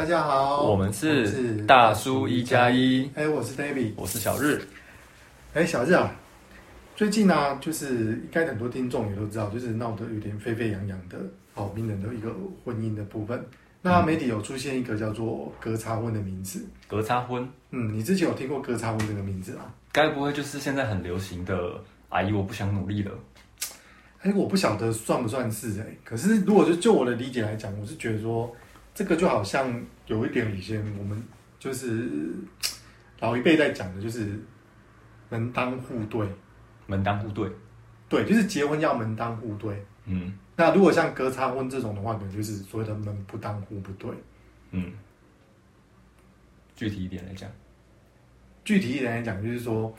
大家好，我们是大叔一加一，哎，我是 David，我是小日。哎，小日啊，最近呢，就是应该很多听众也都知道，就是闹得有点沸沸扬扬的，好名人的一个婚姻的部分。那媒体有出现一个叫做“隔差婚”的名字，“隔差婚”。嗯，你之前有听过“隔差婚”这个名字啊？该不会就是现在很流行的“阿姨，我不想努力了”？哎，我不晓得算不算是哎。可是如果就就我的理解来讲，我是觉得说，这个就好像有一点以前我们就是老一辈在讲的，就是门当户对，门当户对，对，就是结婚要门当户对。嗯。那如果像隔差婚这种的话，可能就是所谓的门不当户不对。嗯，具体一点来讲，具体一点来讲，就是说，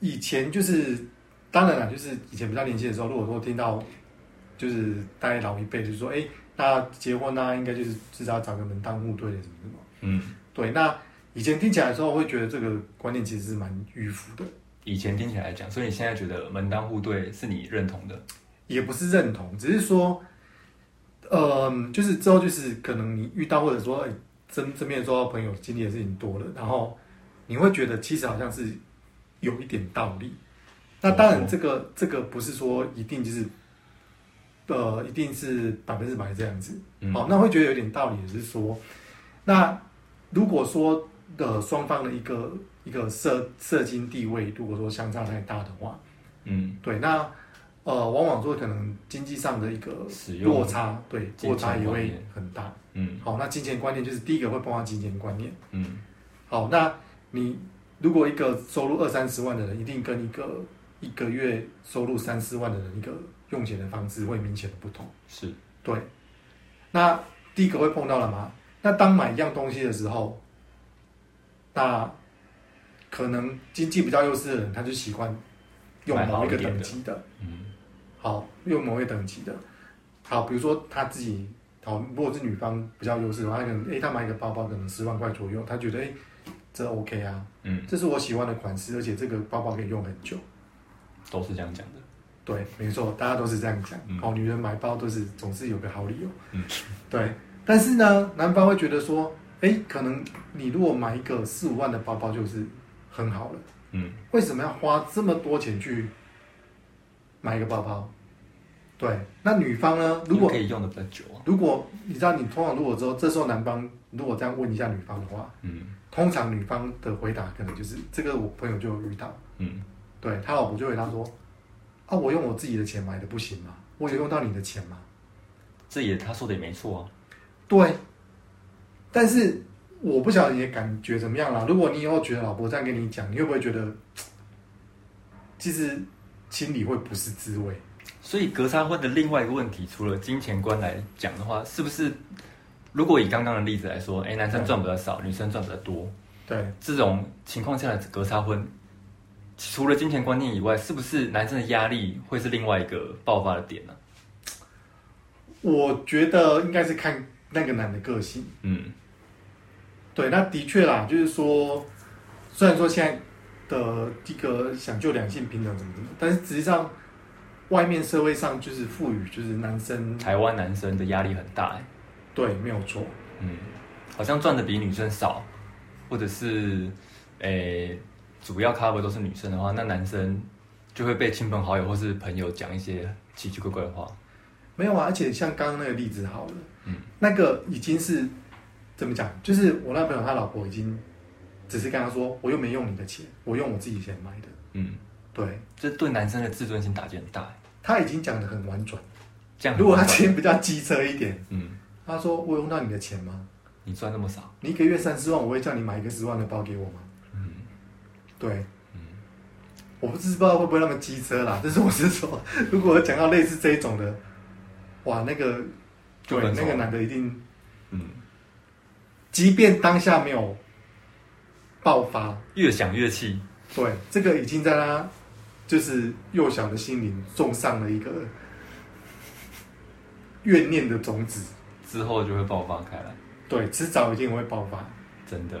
以前就是当然了，就是以前比较年轻的时候，如果说听到就是大概老一辈就说，哎，那结婚呢，应该就是至少找个门当户对的什么什么。嗯，对。那以前听起来的时候，会觉得这个观念其实是蛮迂腐的。以前听起来讲，所以你现在觉得门当户对是你认同的？也不是认同，只是说，呃，就是之后就是可能你遇到或者说身身边做到朋友经历的事情多了，然后你会觉得其实好像是有一点道理。那当然，这个这个不是说一定就是，呃，一定是百分之百这样子。好，那会觉得有点道理，是说，那如果说的双方的一个一个社社经地位，如果说相差太大的话，嗯，对，那。呃，往往说可能经济上的一个落差，对落差也会很大。嗯，好，那金钱观念就是第一个会碰到金钱观念。嗯，好，那你如果一个收入二三十万的人，一定跟一个一个月收入三四万的人，一个用钱的方式会明显的不同。是，对。那第一个会碰到了吗？那当买一样东西的时候，那可能经济比较优势的人，他就习惯用某一个等级的。嗯。好，用某一等级的，好，比如说他自己，好，如果是女方比较优势的话，他可能，哎，他买一个包包可能十万块左右，他觉得，哎，这 OK 啊，嗯，这是我喜欢的款式，而且这个包包可以用很久，都是这样讲的，对，没错，大家都是这样讲，好，女人买包都是总是有个好理由，嗯，对，但是呢，男方会觉得说，哎，可能你如果买一个四五万的包包就是很好了，嗯，为什么要花这么多钱去？买一个包包，对，那女方呢？如果可以用的比较久。啊。如果你知道，你通常如果之后这时候男方如果这样问一下女方的话，嗯，通常女方的回答可能就是这个，我朋友就有遇到，嗯，对他老婆就回答说，啊，我用我自己的钱买的不行吗？我有用到你的钱吗？这也他说的也没错啊，对，但是我不晓得你的感觉怎么样啦。如果你以后觉得老婆这样跟你讲，你会不会觉得其实？心里会不是滋味，所以隔差婚的另外一个问题，除了金钱观来讲的话，是不是？如果以刚刚的例子来说，哎，男生赚比较少，女生赚比较多，对，这种情况下的隔差婚，除了金钱观念以外，是不是男生的压力会是另外一个爆发的点呢？我觉得应该是看那个男的个性，嗯，对，那的确啦，就是说，虽然说现在。的这个想就两性平等怎么怎么，但是实际上，外面社会上就是赋予就是男生台湾男生的压力很大，对，没有错，嗯，好像赚的比女生少，或者是诶主要 cover 都是女生的话，那男生就会被亲朋好友或是朋友讲一些奇奇怪怪的话，没有啊，而且像刚刚那个例子好了，嗯，那个已经是怎么讲，就是我那朋友他老婆已经。只是跟他说，我又没用你的钱，我用我自己钱买的。嗯，对，这对男生的自尊心打击很大。他已经讲的很婉转，这样如果他今天比较机车一点，嗯，他说我用到你的钱吗？你赚那么少，你一个月三四万，我会叫你买一个十万的包给我吗？嗯，对，嗯，我不知道会不会那么机车啦，但是我是说，如果讲到类似这一种的，哇，那个对那个男的一定，嗯，即便当下没有。爆发，越想越气。对，这个已经在他就是幼小的心灵种上了一个怨念的种子，之后就会爆发开来。对，迟早一定会爆发。真的。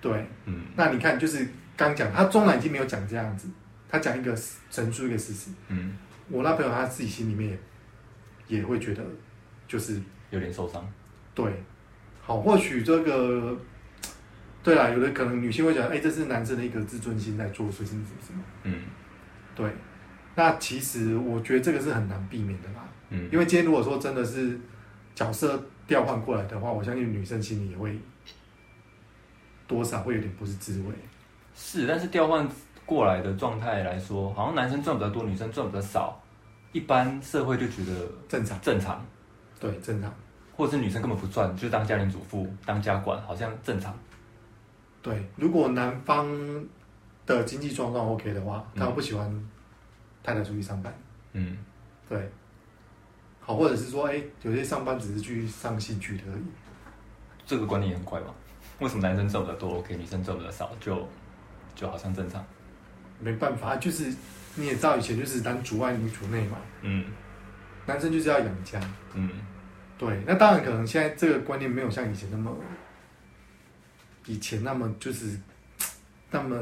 对，嗯。那你看，就是刚讲，他中南已经没有讲这样子，他讲一个陈述一个事实。嗯。我那朋友他自己心里面也也会觉得，就是有点受伤。对。好，或许这个，对啦，有的可能女性会讲，哎、这是男生的一个自尊心在作祟，什么什么什么。嗯对，那其实我觉得这个是很难避免的啦，嗯，因为今天如果说真的是角色调换过来的话，我相信女生心里也会多少会有点不是滋味。是，但是调换过来的状态来说，好像男生赚比较多，女生赚比较少，一般社会就觉得正常，正常，对，正常，或者是女生根本不赚，就当家庭主妇、当家管，好像正常。对。如果男方的经济状况 OK 的话，嗯他不喜欢太太出去上班，嗯，对。好，或者是说，哎、有些上班只是去上兴趣的而已。这个观念也很怪嘛？为什么男生赚比较多，OK，女生赚比较少，就就好像正常？没办法，就是你也知道，以前就是男主外女主内嘛，嗯男生就是要养家。嗯对，那当然可能现在这个观念没有像以前那么，以前那么就是那么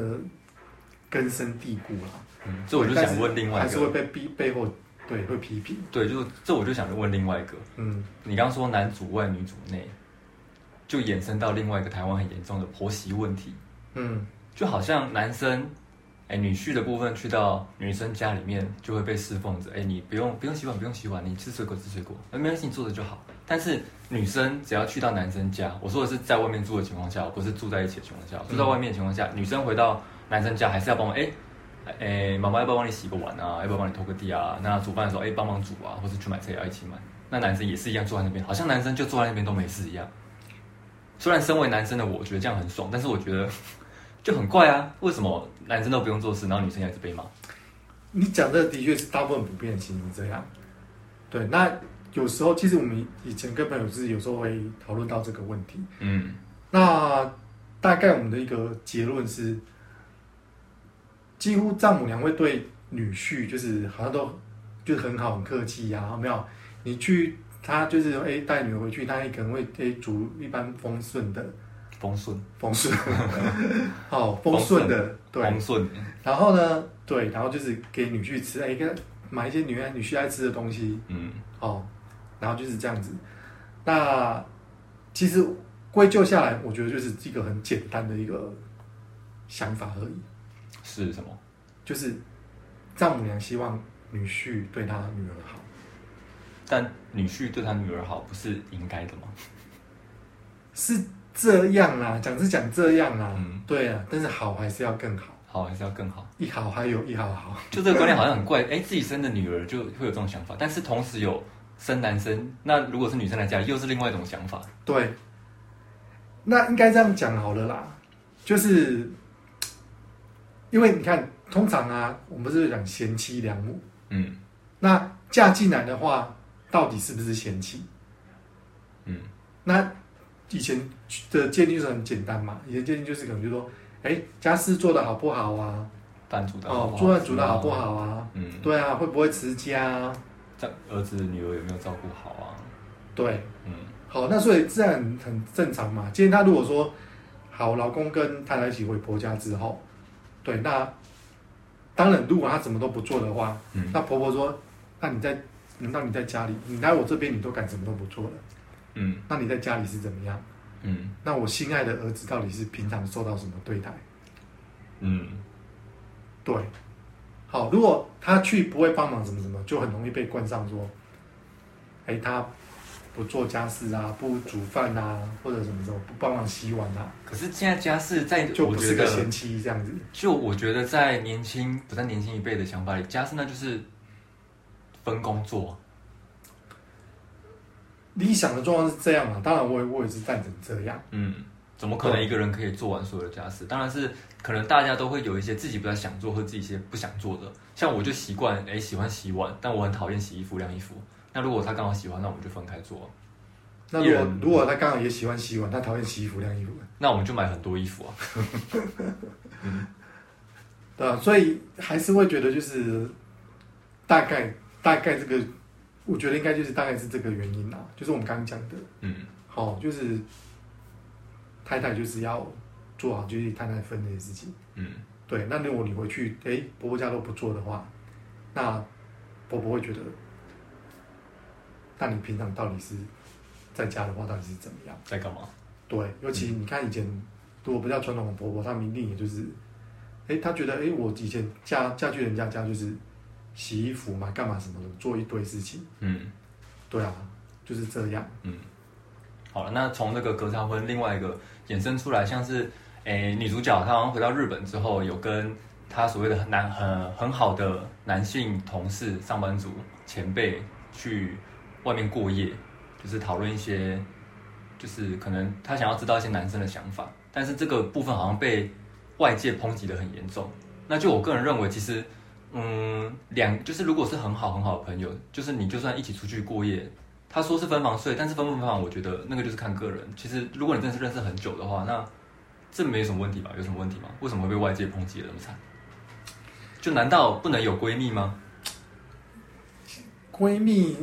根深蒂固啦。嗯，这我就想问另外一个，还是会被逼背后对会批评。对，就这我就想问另外一个，嗯，你刚刚说男主外女主内，就衍生到另外一个台湾很严重的婆媳问题。嗯，就好像男生，哎、女婿的部分去到女生家里面就会被侍奉着，哎、你不用不用洗碗，不用洗碗，你吃水果吃水果，没关系，你坐着就好。但是女生只要去到男生家，我说的是在外面住的情况下，我不是住在一起的情况下，住在外面的情况下，女生回到男生家还是要帮忙，哎、哎、妈妈要不要帮你洗个碗啊？要不要帮你拖个地啊？那煮饭的时候，哎、帮忙煮啊，或者去买菜也要一起买。那男生也是一样坐在那边，好像男生就坐在那边都没事一样。虽然身为男生的我觉得这样很爽，但是我觉得就很怪啊！为什么男生都不用做事，然后女生要一直被骂？你讲的的确是大部分普遍的情形这样。对，那有时候其实我们以前跟朋友是有时候会讨论到这个问题。嗯那大概我们的一个结论是，几乎丈母娘会对女婿就是好像都就是很好很客气呀、有没有？你去他就是哎带女儿回去，他也可能会哎煮一般丰盛的丰顺，丰顺，好丰顺的对，丰顺，然后呢对，然后就是给女婿吃，哎给他买一些女女婿爱吃的东西，嗯。哦，然后就是这样子。那其实归咎下来，我觉得就是一个很简单的一个想法而已，是什么？就是丈母娘希望女婿对她女儿好，但女婿对他女儿好，不是应该的吗？是这样啦，讲是讲这样啦，嗯对啊，但是好还是要更好，好还是要更好？一好还有一好好，就这个观念好像很怪，哎、自己生的女儿就会有这种想法，但是同时有生男生，那如果是女生来家，又是另外一种想法。对。那应该这样讲好了啦，就是因为你看，通常啊，我们不是讲贤妻良母，嗯那嫁进来的话，到底是不是贤妻？嗯那以前的鉴定是很简单嘛，以前鉴定就是可能就说，哎，家事做得好不好啊？饭煮的好哦做饭煮得好不？好啊？嗯，对啊，会不会持家啊？这儿子女儿有没有照顾好啊？对，嗯好，那所以自然很正常嘛。今天他如果说，好，老公跟太太一起回婆家之后，对，那当然，如果他什么都不做的话，嗯那婆婆说，那你在，难道你在家里，你来我这边你都敢什么都不做了？嗯那你在家里是怎么样？嗯那我心爱的儿子到底是平常受到什么对待？嗯对，好，如果他去不会帮忙什么什么，就很容易被冠上说，哎，他不做家事啊，不煮饭啊，或者什么什么不帮忙洗碗啊，可是现在家事在，就不是个贤妻这样子。就我觉得在年轻不在年轻一辈的想法里，家事那就是分工做。理想的状况是这样啊，当然我也我也是赞成这样。嗯，怎么可能一个人可以做完所有的家事？当然是可能大家都会有一些自己比较想做或自己一些不想做的。像我就习惯哎喜欢洗碗，但我很讨厌洗衣服晾衣服。那如果他刚好喜欢，那我们就分开做。那如果如果他刚好也喜欢洗碗，他讨厌洗衣服晾衣服，那我们就买很多衣服啊。对啊、所以还是会觉得就是大概大概这个，我觉得应该就是大概是这个原因啊，就是我们刚刚讲的。嗯好、就是太太就是要做好就是太太分内的事情。嗯对，那如果你回去，哎，婆婆家都不做的话，那婆婆会觉得，那你平常到底是在家的话到底是怎么样？在干嘛？对，尤其你看以前如果不叫传统的婆婆，她们一定也就是，哎，她觉得哎，我以前嫁嫁去人家家就是洗衣服嘛，干嘛什么的，做一堆事情。嗯，对啊，就是这样。嗯好了，那从那个隔差婚，另外一个衍生出来，像是诶、女主角她好像回到日本之后，有跟她所谓的男很很好的男性同事、上班族前辈去外面过夜，就是讨论一些，就是可能她想要知道一些男生的想法，但是这个部分好像被外界抨击的很严重。那就我个人认为，其实，嗯，两就是如果是很好很好的朋友，就是你就算一起出去过夜，他说是分房睡，但是分不分房，我觉得那个就是看个人。其实如果你真的是认识很久的话，那这没什么问题吧？有什么问题吗？为什么会被外界抨击的那么惨？就难道不能有闺蜜吗？闺蜜，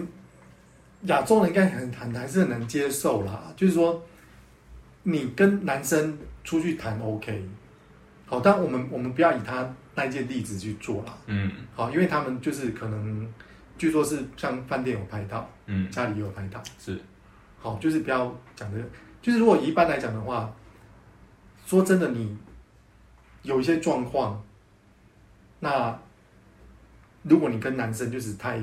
亚洲人应该很很还是很能接受啦。就是说，你跟男生出去谈 OK，好，但我们我们不要以他那一件例子去做了。嗯好，因为他们就是可能，据说是像饭店有拍到，嗯，家里也有拍到。是好，就是不要讲这个，就是如果一般来讲的话，说真的，你有一些状况，那如果你跟男生就是太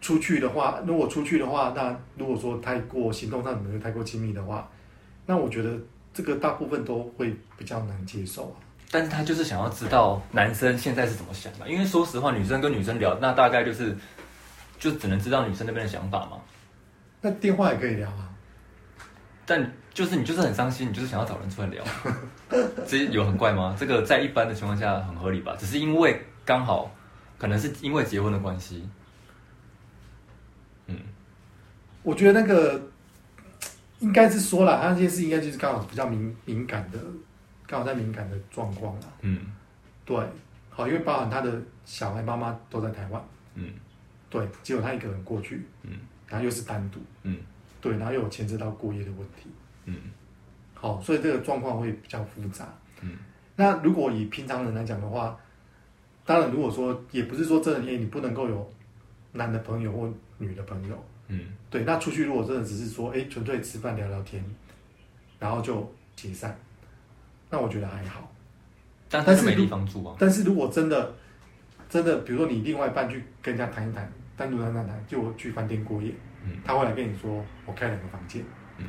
出去的话，如果出去的话，那如果说太过行动上可能太过亲密的话，那我觉得这个大部分都会比较难接受啊。但是他就是想要知道男生现在是怎么想的，因为说实话，女生跟女生聊，那大概就是就只能知道女生那边的想法嘛。那电话也可以聊啊，但就是你就是很伤心，你就是想要找人出来聊，这有很怪吗？这个在一般的情况下很合理吧？只是因为刚好可能是因为结婚的关系，嗯我觉得那个应该是说了，他这件事应该就是刚好比较敏敏感的，刚好在敏感的状况了。嗯。对，好，因为包含他的小孩妈妈都在台湾，嗯。对，只有他一个人过去，嗯。然后又是单独，嗯。对，然后又有牵涉到过夜的问题，嗯。好，所以这个状况会比较复杂。嗯。那如果以平常人来讲的话，当然如果说也不是说真的，哎，你不能够有男的朋友或女的朋友，嗯对，那出去如果真的只是说，哎，纯粹吃饭聊聊天，然后就解散，那我觉得还好。但他就没地方住啊。但是如果真的真的，比如说你另外一半去跟人家谈一谈，单独谈谈谈，就去饭店过夜，嗯他会来跟你说，我开两个房间，嗯，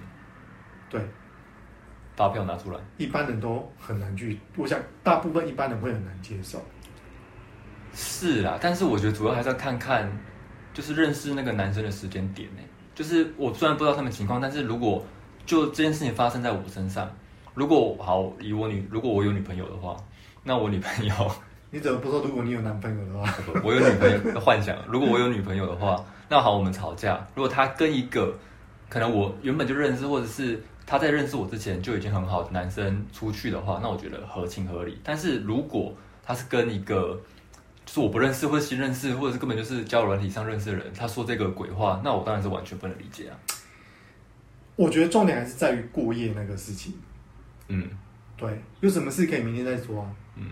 对，发票拿出来，一般人都很难去，我想大部分一般人会很难接受。是啦，但是我觉得主要还是要看看，就是认识那个男生的时间点呢。就是我虽然不知道他们情况，但是如果就这件事情发生在我身上，如果好以我女，如果我有女朋友的话，那我女朋友，你怎么不说，如果你有男朋友的话，我有女朋友的幻想，如果我有女朋友的话，那好，我们吵架，如果他跟一个可能我原本就认识，或者是他在认识我之前就已经很好的男生出去的话，那我觉得合情合理。但是如果他是跟一个就是我不认识或者新认识，或者是根本就是交友软体上认识的人，他说这个鬼话，那我当然是完全不能理解啊。我觉得重点还是在于过夜那个事情。嗯对，有什么事可以明天再说啊？嗯，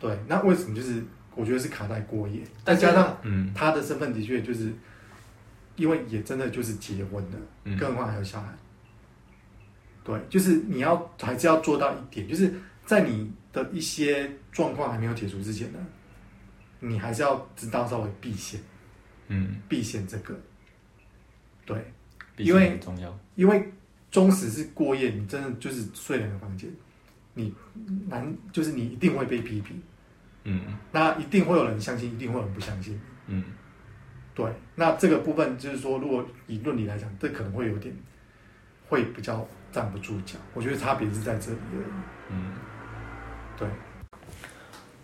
对，那为什么就是我觉得是卡在过夜，再加上嗯他的身份的确就是，因为也真的就是结婚了，嗯更何况还有小孩。对，就是你要还是要做到一点，就是在你的一些状况还没有解除之前呢，你还是要知道稍微避险，嗯，避险这个。对，毕竟因为很重要。因为中时是过夜，你真的就是睡两个房间，你难就是你一定会被批评，嗯那一定会有人相信，一定会有人不相信。嗯对，那这个部分就是说，如果以论理来讲，这可能会有点会比较站不住脚。我觉得差别是在这里而已。嗯。对，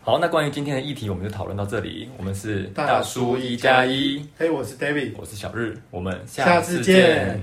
好，那关于今天的议题，我们就讨论到这里。我们是大叔一加一，嘿，我是 David，我是小日，我们下次见。见